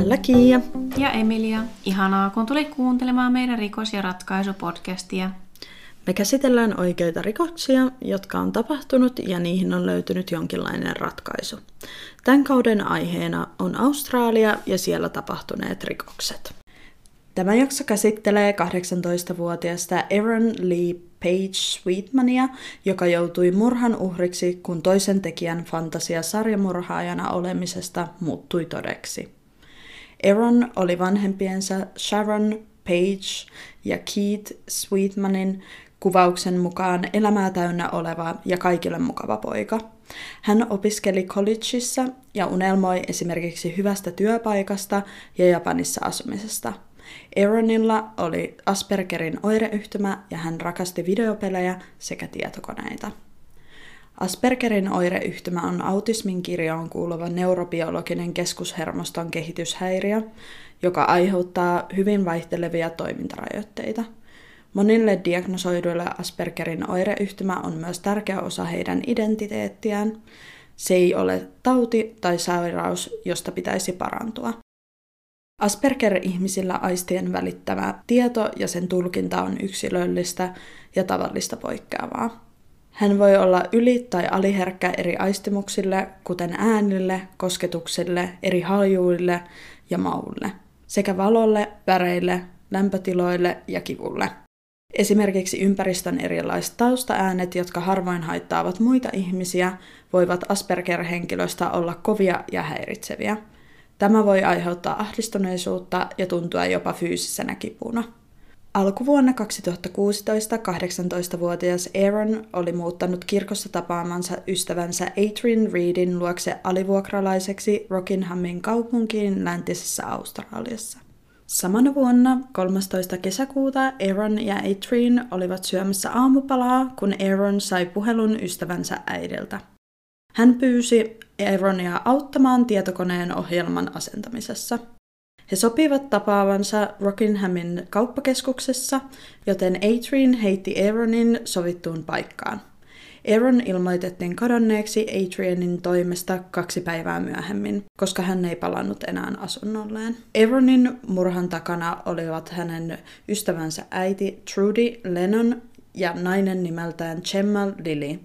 Täällä Kiia. Ja Emilia. Ihanaa, kun tulit kuuntelemaan meidän rikos- ja ratkaisupodcastia. Me käsitellään oikeita rikoksia, jotka on tapahtunut ja niihin on löytynyt jonkinlainen ratkaisu. Tämän kauden aiheena on Australia ja siellä tapahtuneet rikokset. Tämä jakso käsittelee 18-vuotiaasta Aaron Lee Page Sweetmania, joka joutui murhan uhriksi, kun toisen tekijän fantasia sarjamurhaajana olemisesta muuttui todeksi. Aaron oli vanhempiensa Sharon Page ja Keith Sweetmanin kuvauksen mukaan elämää täynnä oleva ja kaikille mukava poika. Hän opiskeli collegeissa ja unelmoi esimerkiksi hyvästä työpaikasta ja Japanissa asumisesta – Aaronilla oli Aspergerin oireyhtymä ja hän rakasti videopelejä sekä tietokoneita. Aspergerin oireyhtymä on autismin kirjoon kuuluva neurobiologinen keskushermoston kehityshäiriö, joka aiheuttaa hyvin vaihtelevia toimintarajoitteita. Monille diagnosoiduille Aspergerin oireyhtymä on myös tärkeä osa heidän identiteettiään. Se ei ole tauti tai sairaus, josta pitäisi parantua. Asperger-ihmisillä aistien välittävä tieto ja sen tulkinta on yksilöllistä ja tavallista poikkeavaa. Hän voi olla yli- tai aliherkkä eri aistimuksille, kuten äänille, kosketuksille, eri haljuille ja maulle, sekä valolle, väreille, lämpötiloille ja kivulle. Esimerkiksi ympäristön erilaiset taustaäänet, jotka harvoin haittaavat muita ihmisiä, voivat Asperger-henkilöstä olla kovia ja häiritseviä – Tämä voi aiheuttaa ahdistuneisuutta ja tuntua jopa fyysisenä kipuna. Alkuvuonna 2016 18-vuotias Aaron oli muuttanut kirkossa tapaamansa ystävänsä Adrian Reedin luokse alivuokralaiseksi Rockinhamin kaupunkiin läntisessä Australiassa. Samana vuonna 13. kesäkuuta Aaron ja Adrian olivat syömässä aamupalaa, kun Aaron sai puhelun ystävänsä äidiltä. Hän pyysi Aaronia auttamaan tietokoneen ohjelman asentamisessa. He sopivat tapaavansa Rockinghamin kauppakeskuksessa, joten Adrian heitti Aaronin sovittuun paikkaan. Aaron ilmoitettiin kadonneeksi Adrianin toimesta kaksi päivää myöhemmin, koska hän ei palannut enää asunnolleen. Aaronin murhan takana olivat hänen ystävänsä äiti Trudy Lennon ja nainen nimeltään Gemma Lily,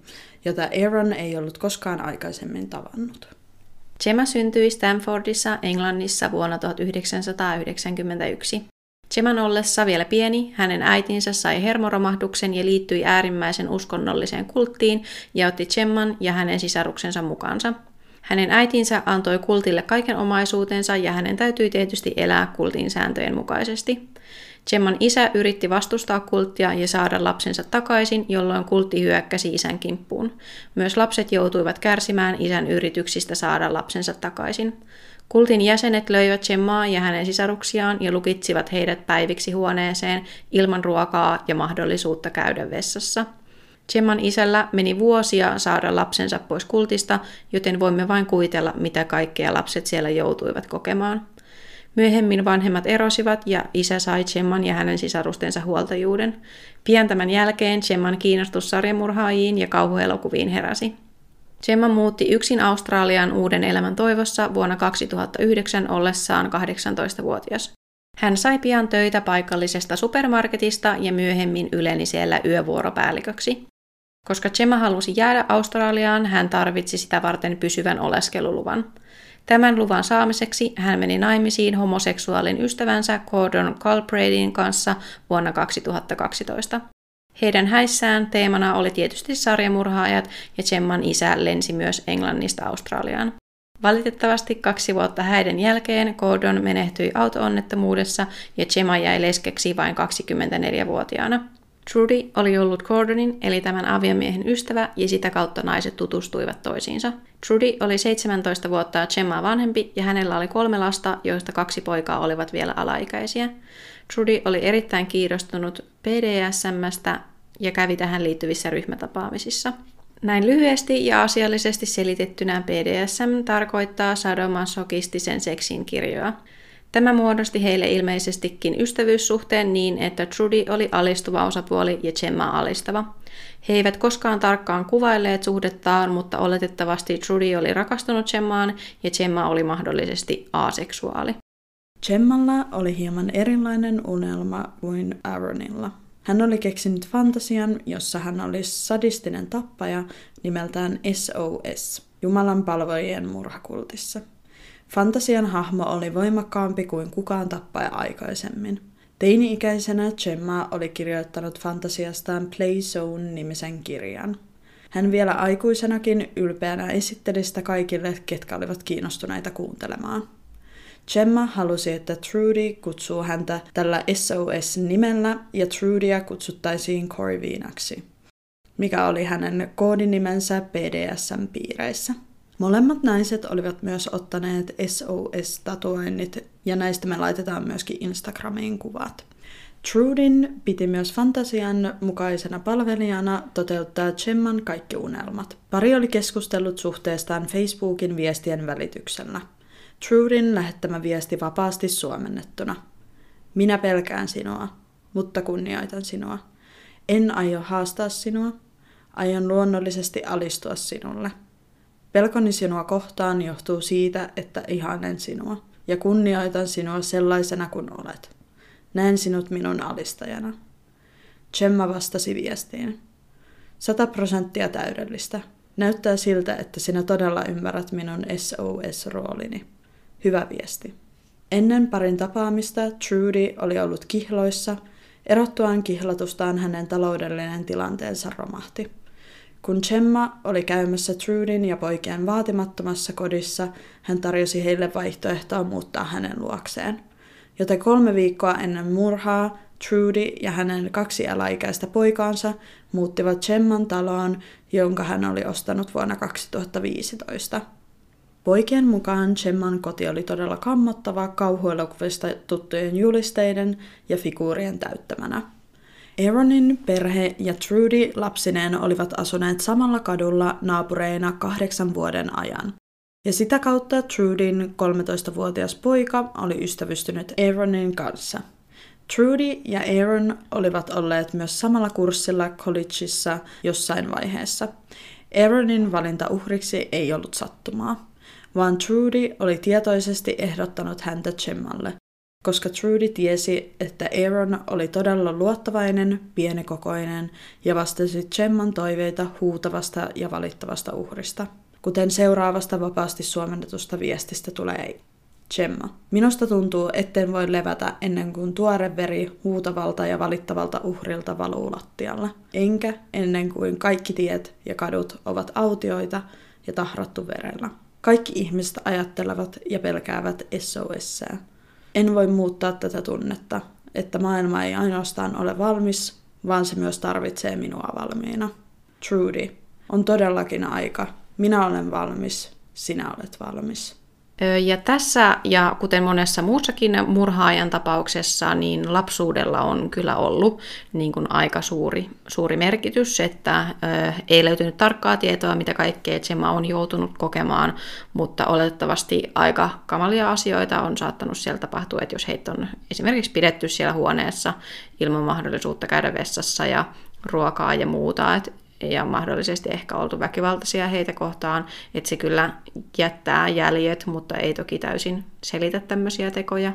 jota Aaron ei ollut koskaan aikaisemmin tavannut. Gemma syntyi Stanfordissa, Englannissa vuonna 1991. Gemman ollessa vielä pieni, hänen äitinsä sai hermoromahduksen ja liittyi äärimmäisen uskonnolliseen kulttiin ja otti Gemman ja hänen sisaruksensa mukaansa. Hänen äitinsä antoi kultille kaiken omaisuutensa ja hänen täytyi tietysti elää kultin sääntöjen mukaisesti. Gemman isä yritti vastustaa kulttia ja saada lapsensa takaisin, jolloin kultti hyökkäsi isän kimppuun. Myös lapset joutuivat kärsimään isän yrityksistä saada lapsensa takaisin. Kultin jäsenet löivät Gemmaa ja hänen sisaruksiaan ja lukitsivat heidät päiviksi huoneeseen ilman ruokaa ja mahdollisuutta käydä vessassa. Gemman isällä meni vuosia saada lapsensa pois kultista, joten voimme vain kuvitella, mitä kaikkea lapset siellä joutuivat kokemaan. Myöhemmin vanhemmat erosivat ja isä sai Gemman ja hänen sisarustensa huoltajuuden. Pian tämän jälkeen Gemman kiinnostus sarjamurhaajiin ja kauhuelokuviin heräsi. Gemma muutti yksin Australiaan uuden elämän toivossa vuonna 2009 ollessaan 18-vuotias. Hän sai pian töitä paikallisesta supermarketista ja myöhemmin yleni siellä yövuoropäälliköksi. Koska Gemma halusi jäädä Australiaan, hän tarvitsi sitä varten pysyvän oleskeluluvan. Tämän luvan saamiseksi hän meni naimisiin homoseksuaalin ystävänsä Gordon Galbraithin kanssa vuonna 2012. Heidän häissään teemana oli tietysti sarjamurhaajat ja Gemman isä lensi myös Englannista Australiaan. Valitettavasti kaksi vuotta häiden jälkeen Gordon menehtyi auto-onnettomuudessa ja Gemma jäi leskeksi vain 24-vuotiaana. Trudy oli ollut Gordonin eli tämän aviomiehen ystävä ja sitä kautta naiset tutustuivat toisiinsa. Trudy oli 17 vuotta Gemmaa vanhempi ja hänellä oli kolme lasta, joista kaksi poikaa olivat vielä alaikäisiä. Trudy oli erittäin kiinnostunut PDSMstä ja kävi tähän liittyvissä ryhmätapaamisissa. Näin lyhyesti ja asiallisesti selitettynä BDSM tarkoittaa sadomasokistisen seksin kirjoa. Tämä muodosti heille ilmeisestikin ystävyyssuhteen niin, että Trudy oli alistuva osapuoli ja Gemma alistava. He eivät koskaan tarkkaan kuvailleet suhdettaan, mutta oletettavasti Trudy oli rakastunut Gemmaan ja Gemma oli mahdollisesti aseksuaali. Gemmalla oli hieman erilainen unelma kuin Aaronilla. Hän oli keksinyt fantasian, jossa hän oli sadistinen tappaja nimeltään SOS, Jumalan palvojien murhakultissa. Fantasian hahmo oli voimakkaampi kuin kukaan tappaja aikaisemmin. Teini-ikäisenä Gemma oli kirjoittanut fantasiastaan Playzone-nimisen kirjan. Hän vielä aikuisenakin ylpeänä esitteli sitä kaikille, ketkä olivat kiinnostuneita kuuntelemaan. Gemma halusi, että Trudy kutsuu häntä tällä SOS-nimellä ja Trudyä kutsuttaisiin Corvinaksi, mikä oli hänen koodinimensä BDSM-piireissä. Molemmat naiset olivat myös ottaneet SOS-tatuoinnit ja näistä me laitetaan myöskin Instagramiin kuvat. Trudin piti myös fantasian mukaisena palvelijana toteuttaa Gemman kaikki unelmat. Pari oli keskustellut suhteestaan Facebookin viestien välityksellä. Trudin lähettämä viesti vapaasti suomennettuna. Minä pelkään sinua, mutta kunnioitan sinua. En aio haastaa sinua. Aion luonnollisesti alistua sinulle. Pelkoni sinua kohtaan johtuu siitä, että ihanen sinua ja kunnioitan sinua sellaisena kuin olet. Näen sinut minun alistajana. Gemma vastasi viestiin. Sata prosenttia täydellistä. Näyttää siltä, että sinä todella ymmärrät minun SOS-roolini. Hyvä viesti. Ennen parin tapaamista Trudy oli ollut kihloissa. Erottuaan kihlatustaan hänen taloudellinen tilanteensa romahti. Kun Gemma oli käymässä Trudin ja poikien vaatimattomassa kodissa, hän tarjosi heille vaihtoehtoa muuttaa hänen luokseen. Joten kolme viikkoa ennen murhaa Trudy ja hänen kaksi alaikäistä poikaansa muuttivat Gemman taloon, jonka hän oli ostanut vuonna 2015. Poikien mukaan Gemman koti oli todella kammottava kauhuelokuvista tuttujen julisteiden ja figuurien täyttämänä. Aaronin perhe ja Trudy lapsineen olivat asuneet samalla kadulla naapureina kahdeksan vuoden ajan. Ja sitä kautta Trudyn 13-vuotias poika oli ystävystynyt Aaronin kanssa. Trudy ja Aaron olivat olleet myös samalla kurssilla collegeissa jossain vaiheessa. Aaronin valinta uhriksi ei ollut sattumaa, vaan Trudy oli tietoisesti ehdottanut häntä Gemmalle, koska Trudy tiesi, että Aaron oli todella luottavainen, pienikokoinen ja vastasi Gemman toiveita huutavasta ja valittavasta uhrista. Kuten seuraavasta vapaasti suomennetusta viestistä tulee Gemma. Minusta tuntuu, etten voi levätä ennen kuin tuore veri huutavalta ja valittavalta uhrilta valuu lattialla. Enkä ennen kuin kaikki tiet ja kadut ovat autioita ja tahrattu verellä. Kaikki ihmiset ajattelevat ja pelkäävät SOSää. En voi muuttaa tätä tunnetta, että maailma ei ainoastaan ole valmis, vaan se myös tarvitsee minua valmiina. Trudy, on todellakin aika. Minä olen valmis, sinä olet valmis. Ja tässä, ja kuten monessa muussakin murhaajan tapauksessa, niin lapsuudella on kyllä ollut niin kuin aika suuri, suuri merkitys, että ö, ei löytynyt tarkkaa tietoa, mitä kaikkea Gemma on joutunut kokemaan, mutta oletettavasti aika kamalia asioita on saattanut siellä tapahtua, että jos heitä on esimerkiksi pidetty siellä huoneessa ilman mahdollisuutta käydä vessassa ja ruokaa ja muuta, että ja mahdollisesti ehkä oltu väkivaltaisia heitä kohtaan, että se kyllä jättää jäljet, mutta ei toki täysin selitä tämmöisiä tekoja.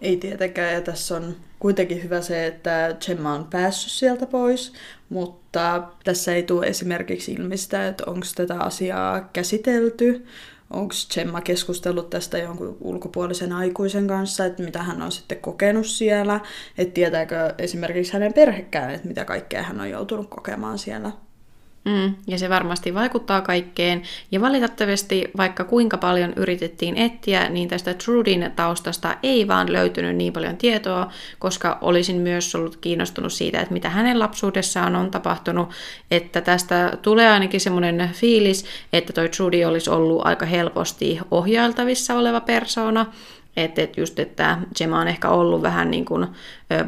Ei tietenkään, ja tässä on kuitenkin hyvä se, että Gemma on päässyt sieltä pois, mutta tässä ei tule esimerkiksi ilmi sitä, että onko tätä asiaa käsitelty, onko Gemma keskustellut tästä jonkun ulkopuolisen aikuisen kanssa, että mitä hän on sitten kokenut siellä, että tietääkö esimerkiksi hänen perhekään, että mitä kaikkea hän on joutunut kokemaan siellä. Mm, ja se varmasti vaikuttaa kaikkeen. Ja valitettavasti, vaikka kuinka paljon yritettiin etsiä, niin tästä Trudin taustasta ei vaan löytynyt niin paljon tietoa, koska olisin myös ollut kiinnostunut siitä, että mitä hänen lapsuudessaan on tapahtunut. Että tästä tulee ainakin semmoinen fiilis, että toi Trudy olisi ollut aika helposti ohjailtavissa oleva persona, että et just, että Gemma on ehkä ollut vähän niin kuin,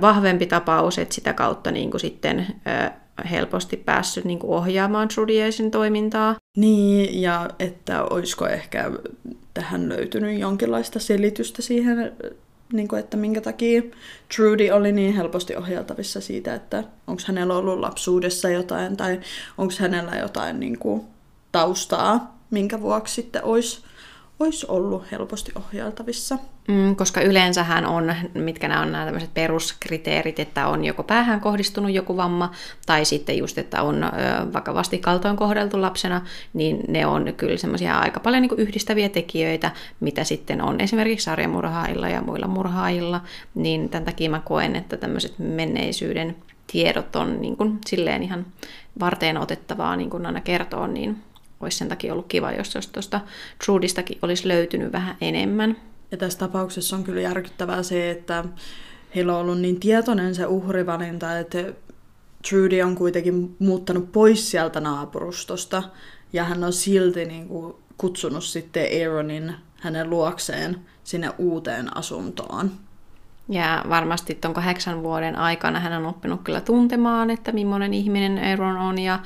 vahvempi tapaus, että sitä kautta niin kuin sitten helposti päässyt niin ohjaamaan Trudiesin toimintaa. Niin, ja että olisiko ehkä tähän löytynyt jonkinlaista selitystä siihen, niin kuin, että minkä takia Trudy oli niin helposti ohjeltavissa siitä, että onko hänellä ollut lapsuudessa jotain tai onko hänellä jotain niin kuin, taustaa, minkä vuoksi sitten olisi olisi ollut helposti ohjailtavissa. Mm, koska yleensähän on, mitkä nämä on nämä tämmöiset peruskriteerit, että on joko päähän kohdistunut joku vamma, tai sitten just, että on vakavasti kaltoin kohdeltu lapsena, niin ne on kyllä semmoisia aika paljon niin yhdistäviä tekijöitä, mitä sitten on esimerkiksi sarjamurhailla ja muilla murhaajilla, niin tämän takia mä koen, että tämmöiset menneisyyden tiedot on niin kuin, silleen ihan varteen otettavaa niin kuin aina kertoo, niin olisi sen takia ollut kiva, jos tuosta Trudistakin olisi löytynyt vähän enemmän. Ja tässä tapauksessa on kyllä järkyttävää se, että heillä on ollut niin tietoinen se uhrivalinta, että Trudy on kuitenkin muuttanut pois sieltä naapurustosta, ja hän on silti niin kuin kutsunut sitten Aaronin hänen luokseen sinne uuteen asuntoon. Ja varmasti tuon kahdeksan vuoden aikana hän on oppinut kyllä tuntemaan, että millainen ihminen Aaron on ja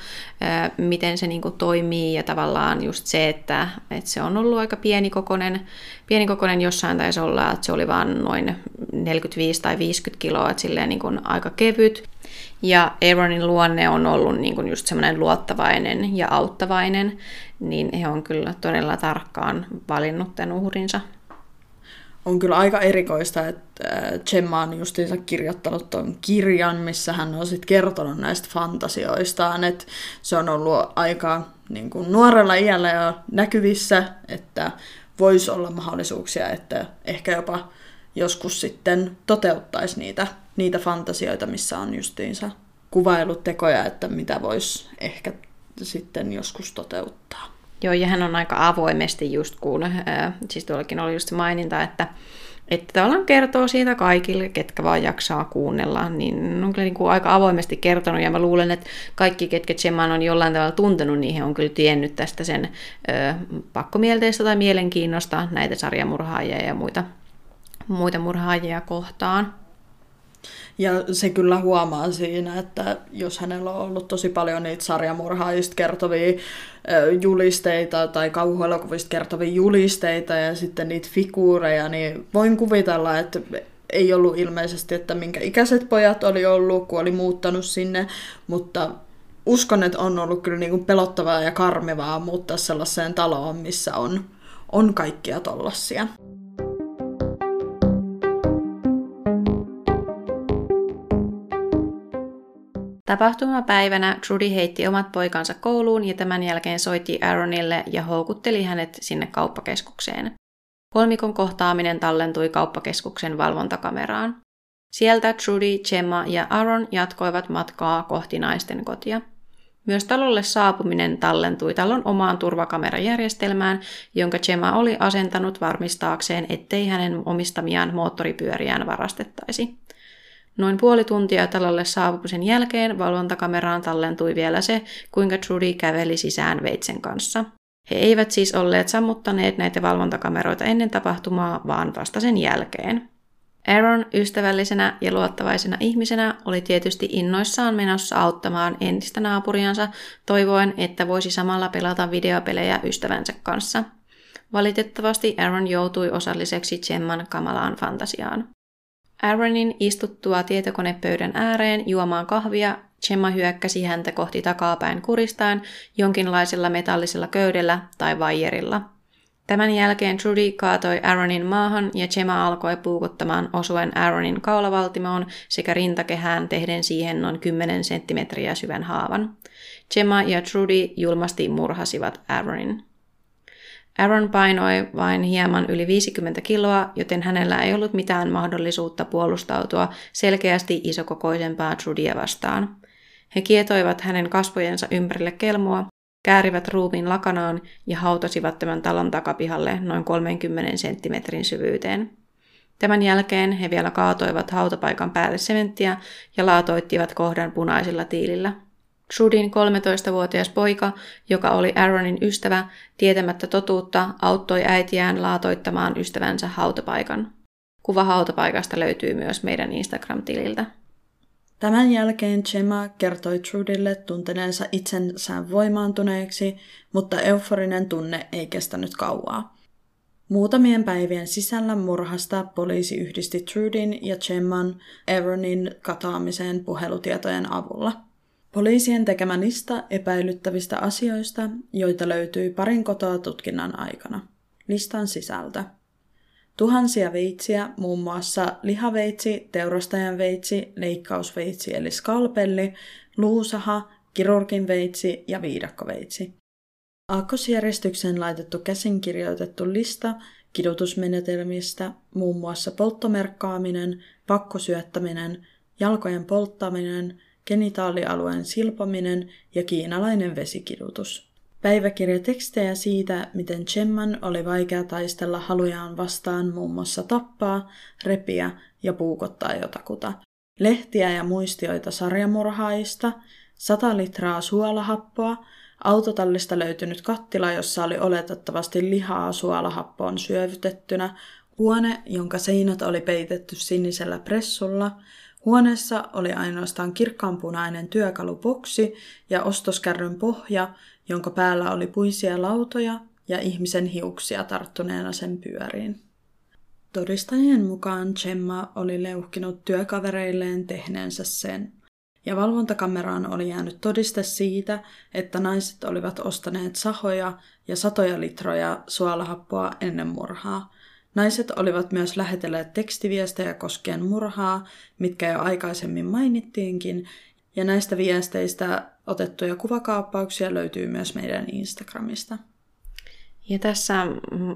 miten se niin toimii. Ja tavallaan just se, että, että se on ollut aika pienikokoinen, pienikokoinen jossain taisi olla, että se oli vain noin 45 tai 50 kiloa, että silleen niin aika kevyt. Ja Aaronin luonne on ollut niin just semmoinen luottavainen ja auttavainen, niin he on kyllä todella tarkkaan valinnut tämän uhrinsa on kyllä aika erikoista, että äh, Gemma on justiinsa kirjoittanut tuon kirjan, missä hän on sitten kertonut näistä fantasioistaan, että se on ollut aika niin kuin nuorella iällä jo näkyvissä, että voisi olla mahdollisuuksia, että ehkä jopa joskus sitten toteuttaisi niitä, niitä fantasioita, missä on justiinsa kuvailut tekoja, että mitä voisi ehkä sitten joskus toteuttaa. Joo, ja hän on aika avoimesti just kun, äh, siis tuollakin oli just se maininta, että että tavallaan kertoo siitä kaikille, ketkä vaan jaksaa kuunnella, niin on kyllä niin kuin aika avoimesti kertonut, ja mä luulen, että kaikki, ketkä Gemman on jollain tavalla tuntenut, he on kyllä tiennyt tästä sen ö, pakkomielteistä tai mielenkiinnosta näitä sarjamurhaajia ja muita, muita murhaajia kohtaan. Ja se kyllä huomaa siinä, että jos hänellä on ollut tosi paljon niitä sarjamurhaajista kertovia julisteita tai kauhuelokuvista kertovia julisteita ja sitten niitä figuureja, niin voin kuvitella, että ei ollut ilmeisesti, että minkä ikäiset pojat oli ollut, kun oli muuttanut sinne, mutta uskon, että on ollut kyllä niin kuin pelottavaa ja karmivaa muuttaa sellaiseen taloon, missä on, on kaikkia tollasia. Tapahtumapäivänä Trudy heitti omat poikansa kouluun ja tämän jälkeen soitti Aaronille ja houkutteli hänet sinne kauppakeskukseen. Kolmikon kohtaaminen tallentui kauppakeskuksen valvontakameraan. Sieltä Trudy, Gemma ja Aaron jatkoivat matkaa kohti naisten kotia. Myös talolle saapuminen tallentui talon omaan turvakamerajärjestelmään, jonka Gemma oli asentanut varmistaakseen, ettei hänen omistamiaan moottoripyöriään varastettaisi. Noin puoli tuntia talolle saapumisen jälkeen valvontakameraan tallentui vielä se, kuinka Trudy käveli sisään veitsen kanssa. He eivät siis olleet sammuttaneet näitä valvontakameroita ennen tapahtumaa, vaan vasta sen jälkeen. Aaron ystävällisenä ja luottavaisena ihmisenä oli tietysti innoissaan menossa auttamaan entistä naapuriansa, toivoen, että voisi samalla pelata videopelejä ystävänsä kanssa. Valitettavasti Aaron joutui osalliseksi Gemman kamalaan fantasiaan. Aaronin istuttua tietokonepöydän ääreen juomaan kahvia, Gemma hyökkäsi häntä kohti takapäin kuristaan jonkinlaisella metallisella köydellä tai vaijerilla. Tämän jälkeen Trudy kaatoi Aaronin maahan ja Gemma alkoi puukottamaan osuen Aaronin kaulavaltimoon sekä rintakehään tehden siihen noin 10 senttimetriä syvän haavan. Gemma ja Trudy julmasti murhasivat Aaronin. Aaron painoi vain hieman yli 50 kiloa, joten hänellä ei ollut mitään mahdollisuutta puolustautua selkeästi isokokoisempaa Trudia vastaan. He kietoivat hänen kasvojensa ympärille kelmua, käärivät ruumiin lakanaan ja hautasivat tämän talon takapihalle noin 30 senttimetrin syvyyteen. Tämän jälkeen he vielä kaatoivat hautapaikan päälle sementtiä ja laatoittivat kohdan punaisilla tiilillä. Trudin 13-vuotias poika, joka oli Aaronin ystävä, tietämättä totuutta, auttoi äitiään laatoittamaan ystävänsä hautapaikan. Kuva hautapaikasta löytyy myös meidän Instagram-tililtä. Tämän jälkeen Gemma kertoi Trudille tunteneensa itsensä voimaantuneeksi, mutta euforinen tunne ei kestänyt kauaa. Muutamien päivien sisällä murhasta poliisi yhdisti Trudin ja Gemman Aaronin kataamiseen puhelutietojen avulla – Poliisien tekemä lista epäilyttävistä asioista, joita löytyi parin kotoa tutkinnan aikana. Listan sisältö. Tuhansia veitsiä, muun muassa lihaveitsi, teurastajan veitsi, leikkausveitsi eli skalpelli, luusaha, kirurgin veitsi ja viidakkoveitsi. Aakkosjärjestykseen laitettu käsinkirjoitettu lista kidutusmenetelmistä, muun muassa polttomerkkaaminen, pakkosyöttäminen, jalkojen polttaminen, genitaalialueen silpominen ja kiinalainen vesikidutus. Päiväkirjatekstejä siitä, miten Chemman oli vaikea taistella halujaan vastaan muun muassa tappaa, repiä ja puukottaa jotakuta. Lehtiä ja muistioita sarjamurhaajista, sata litraa suolahappoa, autotallista löytynyt kattila, jossa oli oletettavasti lihaa suolahappoon syövytettynä, huone, jonka seinät oli peitetty sinisellä pressulla, Huoneessa oli ainoastaan kirkkaanpunainen työkaluboksi ja ostoskärryn pohja, jonka päällä oli puisia lautoja ja ihmisen hiuksia tarttuneena sen pyöriin. Todistajien mukaan Gemma oli leuhkinut työkavereilleen tehneensä sen, ja valvontakameraan oli jäänyt todiste siitä, että naiset olivat ostaneet sahoja ja satoja litroja suolahappoa ennen murhaa. Naiset olivat myös lähetelleet tekstiviestejä koskien murhaa, mitkä jo aikaisemmin mainittiinkin, ja näistä viesteistä otettuja kuvakaappauksia löytyy myös meidän Instagramista. Ja tässä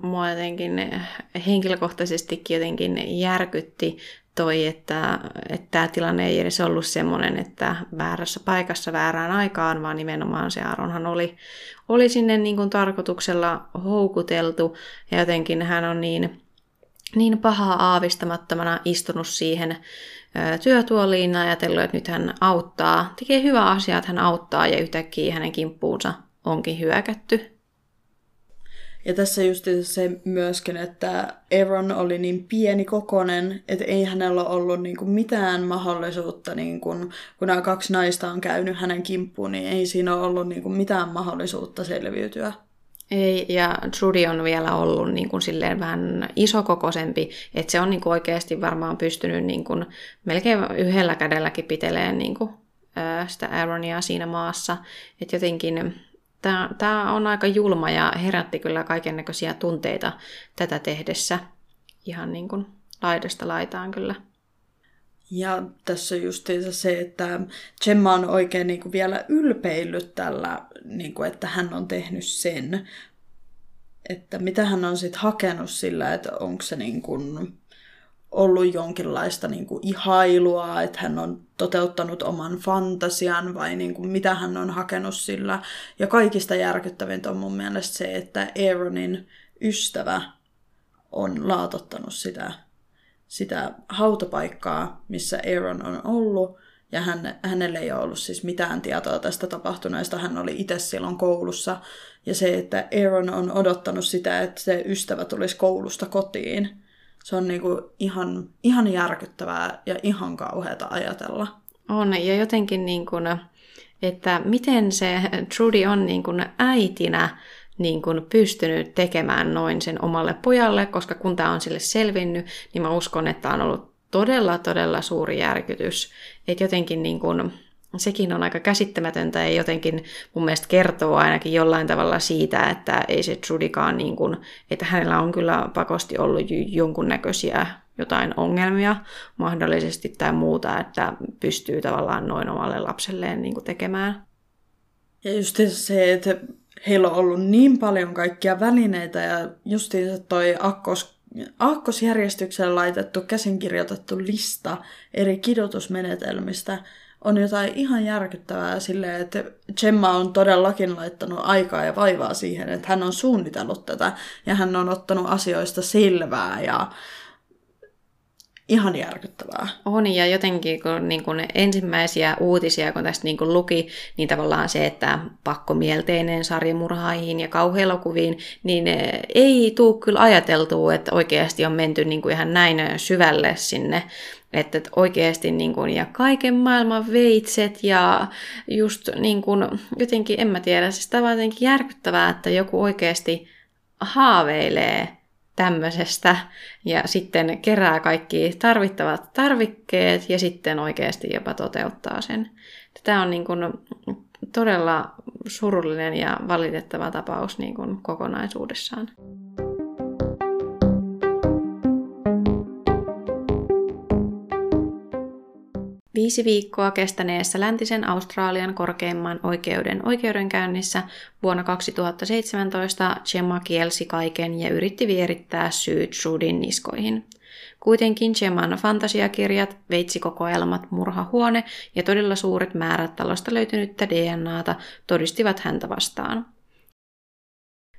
mua jotenkin henkilökohtaisestikin jotenkin järkytti toi, että, että tämä tilanne ei edes ollut semmoinen, että väärässä paikassa väärään aikaan, vaan nimenomaan se Aaronhan oli, oli sinne niin kuin tarkoituksella houkuteltu ja jotenkin hän on niin, niin pahaa aavistamattomana istunut siihen työtuoliin ja ajatellut, että nyt hän auttaa, tekee hyvää asiaa, että hän auttaa ja yhtäkkiä hänen kimppuunsa onkin hyökätty. Ja tässä just se myöskin, että Aaron oli niin pieni kokonen, että ei hänellä ollut niin kuin mitään mahdollisuutta, niin kuin, kun nämä kaksi naista on käynyt hänen kimppuun, niin ei siinä ollut niin kuin mitään mahdollisuutta selviytyä. Ja Trudy on vielä ollut niin kuin silleen vähän isokokoisempi, että se on niin kuin oikeasti varmaan pystynyt niin kuin melkein yhdellä kädelläkin piteleen niin kuin, sitä Aaronia siinä maassa. Että jotenkin tämä on aika julma ja herätti kyllä kaiken näköisiä tunteita tätä tehdessä. Ihan niin kuin laidasta laitaan kyllä. Ja tässä justiinsa se, että Gemma on oikein niin kuin vielä ylpeillyt tällä, niin kuin, että hän on tehnyt sen. Että mitä hän on sitten hakenut sillä, että onko se niin kuin ollut jonkinlaista niin kuin ihailua, että hän on toteuttanut oman fantasian vai niin kuin mitä hän on hakenut sillä. Ja kaikista järkyttävintä on mun mielestä se, että Aaronin ystävä on laatottanut sitä sitä hautapaikkaa, missä Aaron on ollut, ja hän, hänelle ei ole ollut siis mitään tietoa tästä tapahtuneesta. Hän oli itse silloin koulussa. Ja se, että Aaron on odottanut sitä, että se ystävä tulisi koulusta kotiin, se on niinku ihan, ihan järkyttävää ja ihan kauheata ajatella. On, ja jotenkin niin kuin, että miten se Trudy on niin kuin äitinä niin kuin pystynyt tekemään noin sen omalle pojalle, koska kun tämä on sille selvinnyt, niin mä uskon, että on ollut todella, todella suuri järkytys. Että jotenkin niin kuin, sekin on aika käsittämätöntä ja jotenkin mun mielestä kertoo ainakin jollain tavalla siitä, että ei se Trudikaan, niin kuin, että hänellä on kyllä pakosti ollut jonkunnäköisiä jotain ongelmia mahdollisesti tai muuta, että pystyy tavallaan noin omalle lapselleen niin kuin tekemään. Ja just se, että heillä on ollut niin paljon kaikkia välineitä ja justiinsa toi akkos, akkosjärjestykseen laitettu käsinkirjoitettu lista eri kidotusmenetelmistä on jotain ihan järkyttävää silleen, että Gemma on todellakin laittanut aikaa ja vaivaa siihen, että hän on suunnitellut tätä ja hän on ottanut asioista selvää ja ihan järkyttävää. On, ja jotenkin kun, niin kun ensimmäisiä uutisia, kun tästä niin kun luki, niin tavallaan se, että pakkomielteinen sarjamurhaihin ja kauhuelokuviin, niin eh, ei tule kyllä ajateltua, että oikeasti on menty niin ihan näin syvälle sinne. Että oikeasti niin kuin, ja kaiken maailman veitset ja just niin kuin, jotenkin, en mä tiedä, siis tämä on jotenkin järkyttävää, että joku oikeasti haaveilee tämmöisestä ja sitten kerää kaikki tarvittavat tarvikkeet ja sitten oikeasti jopa toteuttaa sen. Tämä on niin kuin todella surullinen ja valitettava tapaus niin kuin kokonaisuudessaan. Viisi viikkoa kestäneessä läntisen Australian korkeimman oikeuden oikeudenkäynnissä vuonna 2017 Gemma kielsi kaiken ja yritti vierittää syyt Trudin niskoihin. Kuitenkin Gemman fantasiakirjat, veitsikokoelmat, murhahuone ja todella suuret määrät talosta löytynyttä DNAta todistivat häntä vastaan.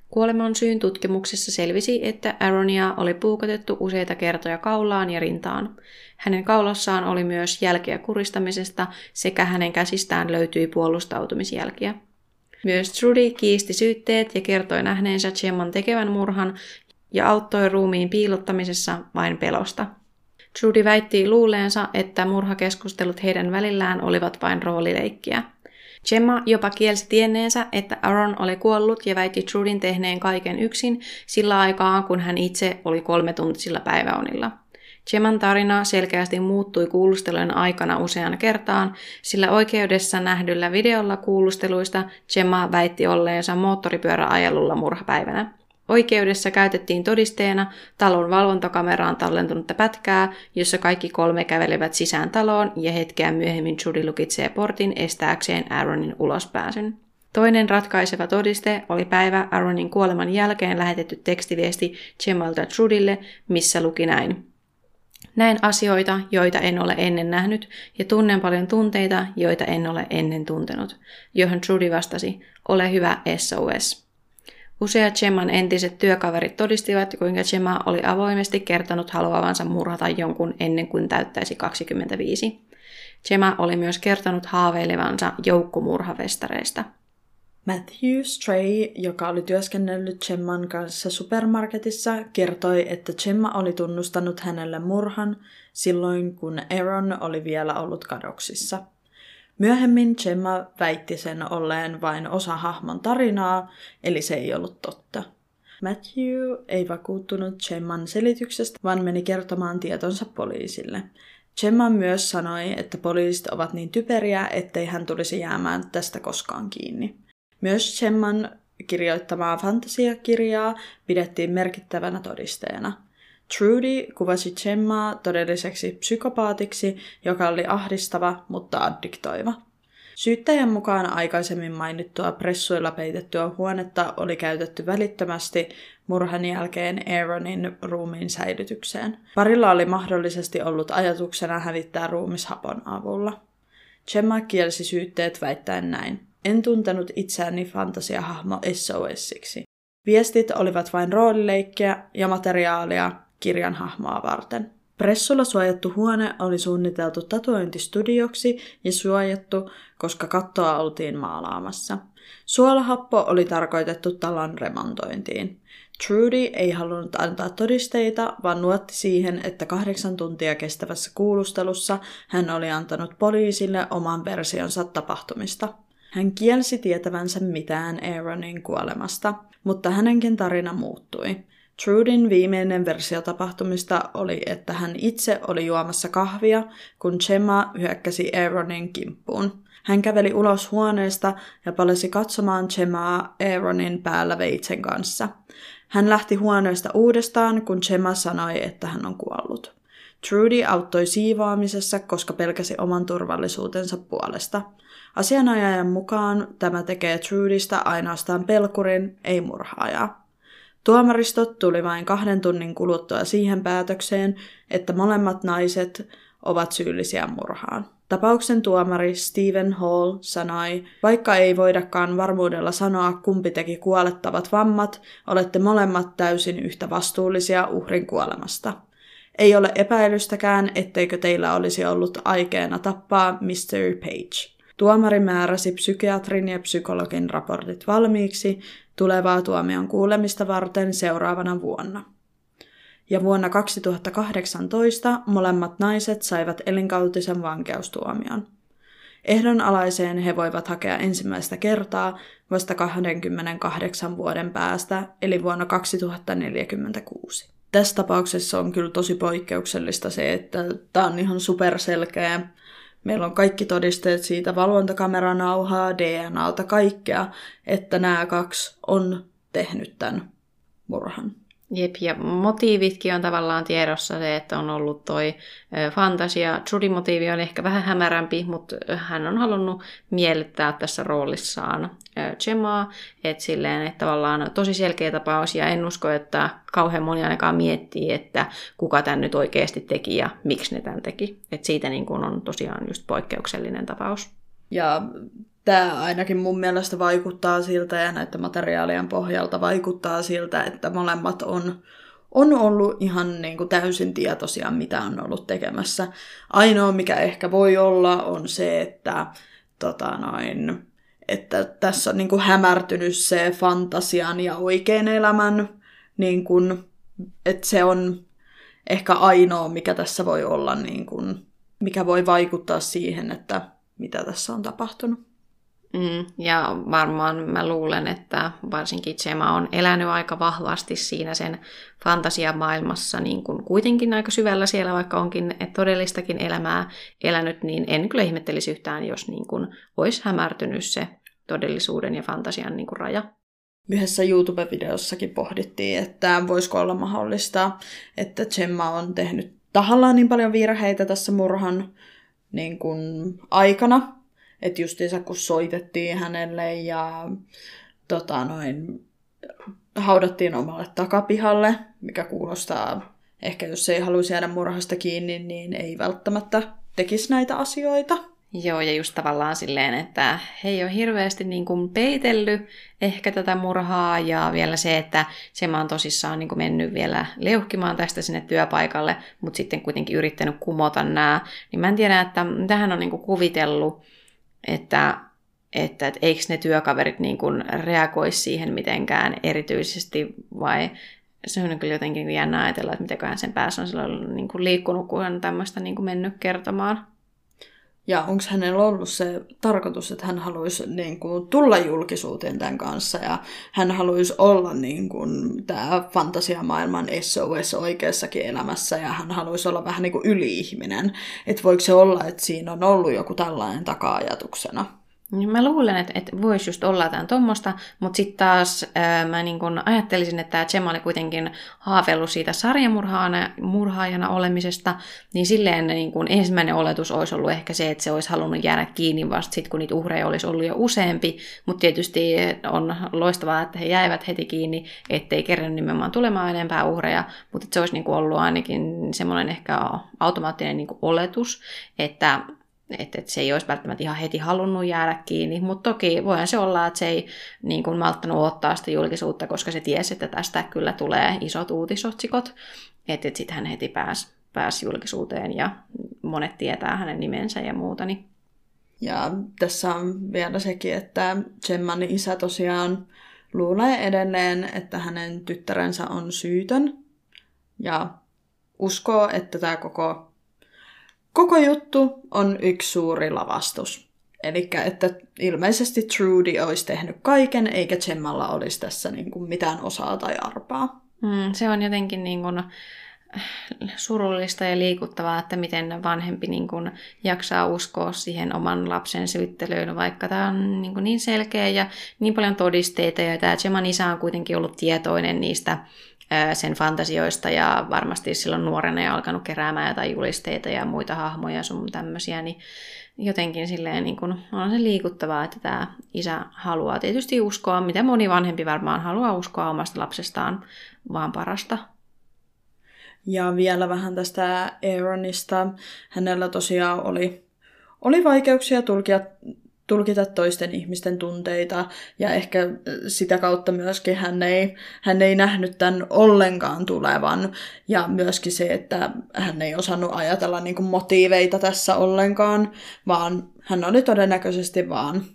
Kuoleman syyn tutkimuksessa selvisi, että Aaronia oli puukotettu useita kertoja kaulaan ja rintaan. Hänen kaulassaan oli myös jälkeä kuristamisesta sekä hänen käsistään löytyi puolustautumisjälkiä. Myös Trudy kiisti syytteet ja kertoi nähneensä Gemman tekevän murhan ja auttoi ruumiin piilottamisessa vain pelosta. Trudy väitti luuleensa, että murhakeskustelut heidän välillään olivat vain roolileikkiä – Gemma jopa kielsi tienneensä, että Aaron oli kuollut ja väitti Trudin tehneen kaiken yksin sillä aikaa, kun hän itse oli kolme tuntisilla päiväunilla. Gemman tarina selkeästi muuttui kuulustelujen aikana usean kertaan, sillä oikeudessa nähdyllä videolla kuulusteluista Gemma väitti olleensa moottoripyöräajelulla murhapäivänä. Oikeudessa käytettiin todisteena talon valvontakameraan tallentunutta pätkää, jossa kaikki kolme kävelevät sisään taloon ja hetkeä myöhemmin Judy lukitsee portin estääkseen Aaronin ulospääsyn. Toinen ratkaiseva todiste oli päivä Aaronin kuoleman jälkeen lähetetty tekstiviesti Gemalta Trudylle, missä luki näin. Näen asioita, joita en ole ennen nähnyt, ja tunnen paljon tunteita, joita en ole ennen tuntenut, johon Trudy vastasi, ole hyvä SOS. Useat Gemman entiset työkaverit todistivat, kuinka Gemma oli avoimesti kertonut haluavansa murhata jonkun ennen kuin täyttäisi 25. Gemma oli myös kertonut haaveilevansa joukkomurhavestareista. Matthew Stray, joka oli työskennellyt Gemman kanssa supermarketissa, kertoi, että Gemma oli tunnustanut hänelle murhan silloin, kun Aaron oli vielä ollut kadoksissa – Myöhemmin Gemma väitti sen olleen vain osa hahmon tarinaa, eli se ei ollut totta. Matthew ei vakuuttunut Gemman selityksestä, vaan meni kertomaan tietonsa poliisille. Gemma myös sanoi, että poliisit ovat niin typeriä, ettei hän tulisi jäämään tästä koskaan kiinni. Myös Gemman kirjoittamaa fantasiakirjaa pidettiin merkittävänä todisteena – Trudy kuvasi Gemmaa todelliseksi psykopaatiksi, joka oli ahdistava, mutta addiktoiva. Syyttäjän mukaan aikaisemmin mainittua pressuilla peitettyä huonetta oli käytetty välittömästi murhan jälkeen Aaronin ruumiin säilytykseen. Parilla oli mahdollisesti ollut ajatuksena hävittää ruumishapon avulla. Gemma kielsi syytteet väittäen näin. En tuntenut itseäni fantasiahahmo SOSiksi. Viestit olivat vain roolileikkiä ja materiaalia, kirjan hahmoa varten. Pressulla suojattu huone oli suunniteltu tatuointistudioksi ja suojattu, koska kattoa oltiin maalaamassa. Suolahappo oli tarkoitettu talon remontointiin. Trudy ei halunnut antaa todisteita, vaan nuotti siihen, että kahdeksan tuntia kestävässä kuulustelussa hän oli antanut poliisille oman versionsa tapahtumista. Hän kielsi tietävänsä mitään Aaronin kuolemasta, mutta hänenkin tarina muuttui. Trudin viimeinen versio tapahtumista oli, että hän itse oli juomassa kahvia, kun Gemma hyökkäsi Aaronin kimppuun. Hän käveli ulos huoneesta ja palasi katsomaan Gemmaa Aaronin päällä veitsen kanssa. Hän lähti huoneesta uudestaan, kun Gemma sanoi, että hän on kuollut. Trudy auttoi siivoamisessa, koska pelkäsi oman turvallisuutensa puolesta. Asianajajan mukaan tämä tekee Trudystä ainoastaan pelkurin, ei murhaajaa. Tuomaristot tuli vain kahden tunnin kuluttua siihen päätökseen, että molemmat naiset ovat syyllisiä murhaan. Tapauksen tuomari Stephen Hall sanoi, vaikka ei voidakaan varmuudella sanoa kumpi teki kuolettavat vammat, olette molemmat täysin yhtä vastuullisia uhrin kuolemasta. Ei ole epäilystäkään, etteikö teillä olisi ollut aikeena tappaa Mr. Page. Tuomari määräsi psykiatrin ja psykologin raportit valmiiksi tulevaa tuomion kuulemista varten seuraavana vuonna. Ja vuonna 2018 molemmat naiset saivat elinkautisen vankeustuomion. Ehdonalaiseen he voivat hakea ensimmäistä kertaa vasta 28 vuoden päästä, eli vuonna 2046. Tässä tapauksessa on kyllä tosi poikkeuksellista se, että tämä on ihan superselkeä Meillä on kaikki todisteet siitä, valvontakameranauhaa, DNAlta, kaikkea, että nämä kaksi on tehnyt tämän murhan. Jep, ja motiivitkin on tavallaan tiedossa se, että on ollut toi fantasia. Trudy-motiivi on ehkä vähän hämärämpi, mutta hän on halunnut miellyttää tässä roolissaan Gemmaa, että silleen, että tavallaan tosi selkeä tapaus, ja en usko, että kauhean moni ainakaan miettii, että kuka tämän nyt oikeasti teki ja miksi ne tämän teki. Että siitä niin kuin on tosiaan just poikkeuksellinen tapaus. Ja tämä ainakin mun mielestä vaikuttaa siltä ja näiden materiaalien pohjalta vaikuttaa siltä, että molemmat on, on ollut ihan niin kuin täysin tietoisia, mitä on ollut tekemässä. Ainoa, mikä ehkä voi olla, on se, että, tota noin, että tässä on niin kuin hämärtynyt se fantasian ja oikean elämän, niin kuin, että se on ehkä ainoa, mikä tässä voi olla, niin kuin, mikä voi vaikuttaa siihen, että mitä tässä on tapahtunut. Mm, ja varmaan mä luulen, että varsinkin Gemma on elänyt aika vahvasti siinä sen fantasiamaailmassa niin kuin kuitenkin aika syvällä siellä, vaikka onkin todellistakin elämää elänyt, niin en kyllä ihmettelisi yhtään, jos niin kuin olisi hämärtynyt se todellisuuden ja fantasian niin kuin raja. Yhdessä YouTube-videossakin pohdittiin, että voisiko olla mahdollista, että Gemma on tehnyt tahallaan niin paljon virheitä tässä murhan niin kuin aikana, että justiinsa kun soitettiin hänelle ja tota noin, haudattiin omalle takapihalle, mikä kuulostaa, ehkä jos ei haluaisi jäädä murhasta kiinni, niin ei välttämättä tekisi näitä asioita. Joo, ja just tavallaan silleen, että he ei ole hirveästi niin kuin peitellyt ehkä tätä murhaa, ja vielä se, että se on tosissaan niin kuin mennyt vielä leuhkimaan tästä sinne työpaikalle, mutta sitten kuitenkin yrittänyt kumota nämä, niin mä en tiedä, että tähän on niin kuin kuvitellut, että, että, että eikö ne työkaverit niin kuin reagoisi siihen mitenkään erityisesti, vai se on kyllä jotenkin jännä ajatella, että mitenköhän sen päässä on silloin niin kuin liikkunut, kun on tämmöistä niin kuin mennyt kertomaan. Ja onko hänellä ollut se tarkoitus, että hän haluaisi niin kuin, tulla julkisuuteen tämän kanssa ja hän haluaisi olla niin kuin, tämä fantasiamaailman SOS oikeassakin elämässä ja hän haluaisi olla vähän niin kuin yli-ihminen. Että voiko se olla, että siinä on ollut joku tällainen taka-ajatuksena? Niin mä luulen, että, että voisi just olla jotain tuommoista, mutta sitten taas ää, mä niin kun ajattelisin, että Gemma oli kuitenkin haaveillut siitä sarjamurhaajana olemisesta, niin silleen niin kun ensimmäinen oletus olisi ollut ehkä se, että se olisi halunnut jäädä kiinni vasta sitten, kun niitä uhreja olisi ollut jo useampi, mutta tietysti on loistavaa, että he jäivät heti kiinni, ettei kerran nimenomaan tulemaan enempää uhreja, mutta se olisi niin ollut ainakin semmoinen ehkä automaattinen niin oletus, että että et se ei olisi välttämättä ihan heti halunnut jäädä kiinni, mutta toki voihan se olla, että se ei niin kuin malttanut ottaa sitä julkisuutta, koska se tiesi, että tästä kyllä tulee isot uutisotsikot, että et sitten hän heti pääsi pääs julkisuuteen ja monet tietää hänen nimensä ja muuta. Niin. Ja tässä on vielä sekin, että Gemman isä tosiaan luulee edelleen, että hänen tyttärensä on syytön ja uskoo, että tämä koko koko juttu on yksi suuri lavastus. Eli että ilmeisesti Trudy olisi tehnyt kaiken, eikä Gemmalla olisi tässä niin kuin mitään osaa tai arpaa. Mm, se on jotenkin niin kuin surullista ja liikuttavaa, että miten vanhempi niin kuin jaksaa uskoa siihen oman lapsen syyttelyyn, vaikka tämä on niin, kuin niin selkeä ja niin paljon todisteita, ja tämä Gemman isä on kuitenkin ollut tietoinen niistä sen fantasioista ja varmasti silloin nuorena ja alkanut keräämään jotain julisteita ja muita hahmoja sun tämmöisiä, niin jotenkin silleen niin kun, on se liikuttavaa, että tämä isä haluaa tietysti uskoa, mitä moni vanhempi varmaan haluaa uskoa omasta lapsestaan, vaan parasta. Ja vielä vähän tästä Aaronista. Hänellä tosiaan oli, oli vaikeuksia tulkia tulkita toisten ihmisten tunteita ja ehkä äh, sitä kautta myöskin hän ei, hän ei nähnyt tämän ollenkaan tulevan ja myöskin se, että hän ei osannut ajatella niin kuin motiiveita tässä ollenkaan, vaan hän oli todennäköisesti vaan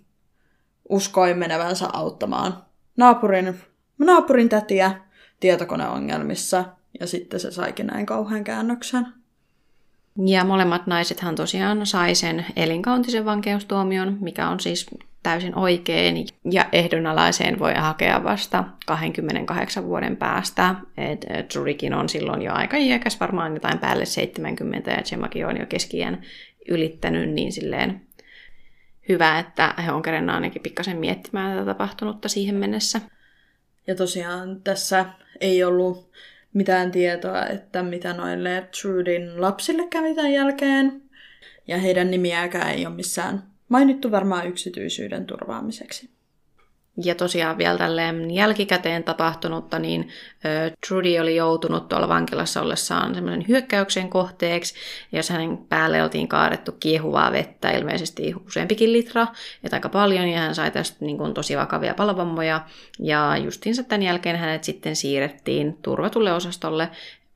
uskoi menevänsä auttamaan naapurin, naapurin tätiä tietokoneongelmissa ja sitten se saikin näin kauhean käännöksen. Ja molemmat naisethan tosiaan sai sen elinkauntisen vankeustuomion, mikä on siis täysin oikein. Ja ehdonalaiseen voi hakea vasta 28 vuoden päästä. Et Trudikin on silloin jo aika iäkäs, varmaan jotain päälle 70, ja Gemmakin on jo keskiään ylittänyt, niin silleen hyvä, että he on kerran ainakin pikkasen miettimään tätä tapahtunutta siihen mennessä. Ja tosiaan tässä ei ollut mitään tietoa, että mitä noille Trudin lapsille kävi tämän jälkeen. Ja heidän nimiäkään ei ole missään mainittu varmaan yksityisyyden turvaamiseksi. Ja tosiaan vielä tälleen jälkikäteen tapahtunutta, niin Trudy oli joutunut tuolla vankilassa ollessaan semmoisen hyökkäyksen kohteeksi, jos hänen päälle oltiin kaadettu kiehuvaa vettä, ilmeisesti useampikin litra, että aika paljon, ja hän sai tästä niin kuin, tosi vakavia palovammoja, ja justiinsa tämän jälkeen hänet sitten siirrettiin turvatulle osastolle,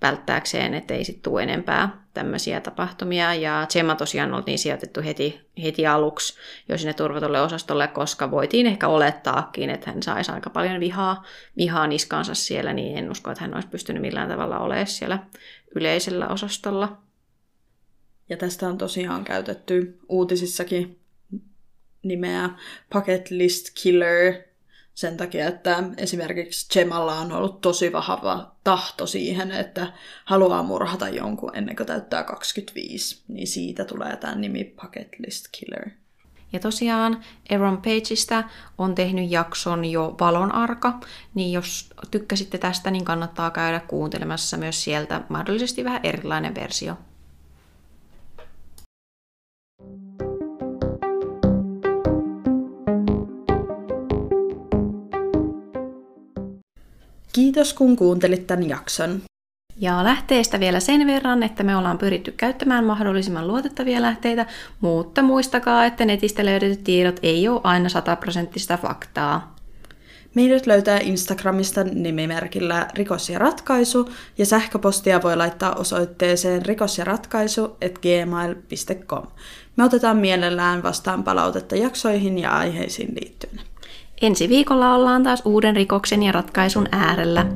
välttääkseen, ettei sitten tule enempää tämmöisiä tapahtumia. Ja Gemma tosiaan oltiin sijoitettu heti, heti aluksi jo sinne turvatulle osastolle, koska voitiin ehkä olettaakin, että hän saisi aika paljon vihaa, vihaa niskansa siellä, niin en usko, että hän olisi pystynyt millään tavalla olemaan siellä yleisellä osastolla. Ja tästä on tosiaan käytetty uutisissakin nimeä Bucket List Killer, sen takia, että esimerkiksi Gemalla on ollut tosi vahva tahto siihen, että haluaa murhata jonkun ennen kuin täyttää 25, niin siitä tulee tämä nimi Bucket List Killer. Ja tosiaan Aaron Pageista on tehnyt jakson jo Valon arka, niin jos tykkäsitte tästä, niin kannattaa käydä kuuntelemassa myös sieltä mahdollisesti vähän erilainen versio. Kiitos kun kuuntelit tämän jakson. Ja lähteestä vielä sen verran, että me ollaan pyritty käyttämään mahdollisimman luotettavia lähteitä, mutta muistakaa, että netistä löydetyt tiedot ei ole aina sataprosenttista faktaa. Meidät löytää Instagramista nimimerkillä Rikos ja ratkaisu, ja sähköpostia voi laittaa osoitteeseen rikosjaratkaisu.gmail.com. Me otetaan mielellään vastaan palautetta jaksoihin ja aiheisiin liittyen. Ensi viikolla ollaan taas uuden rikoksen ja ratkaisun äärellä.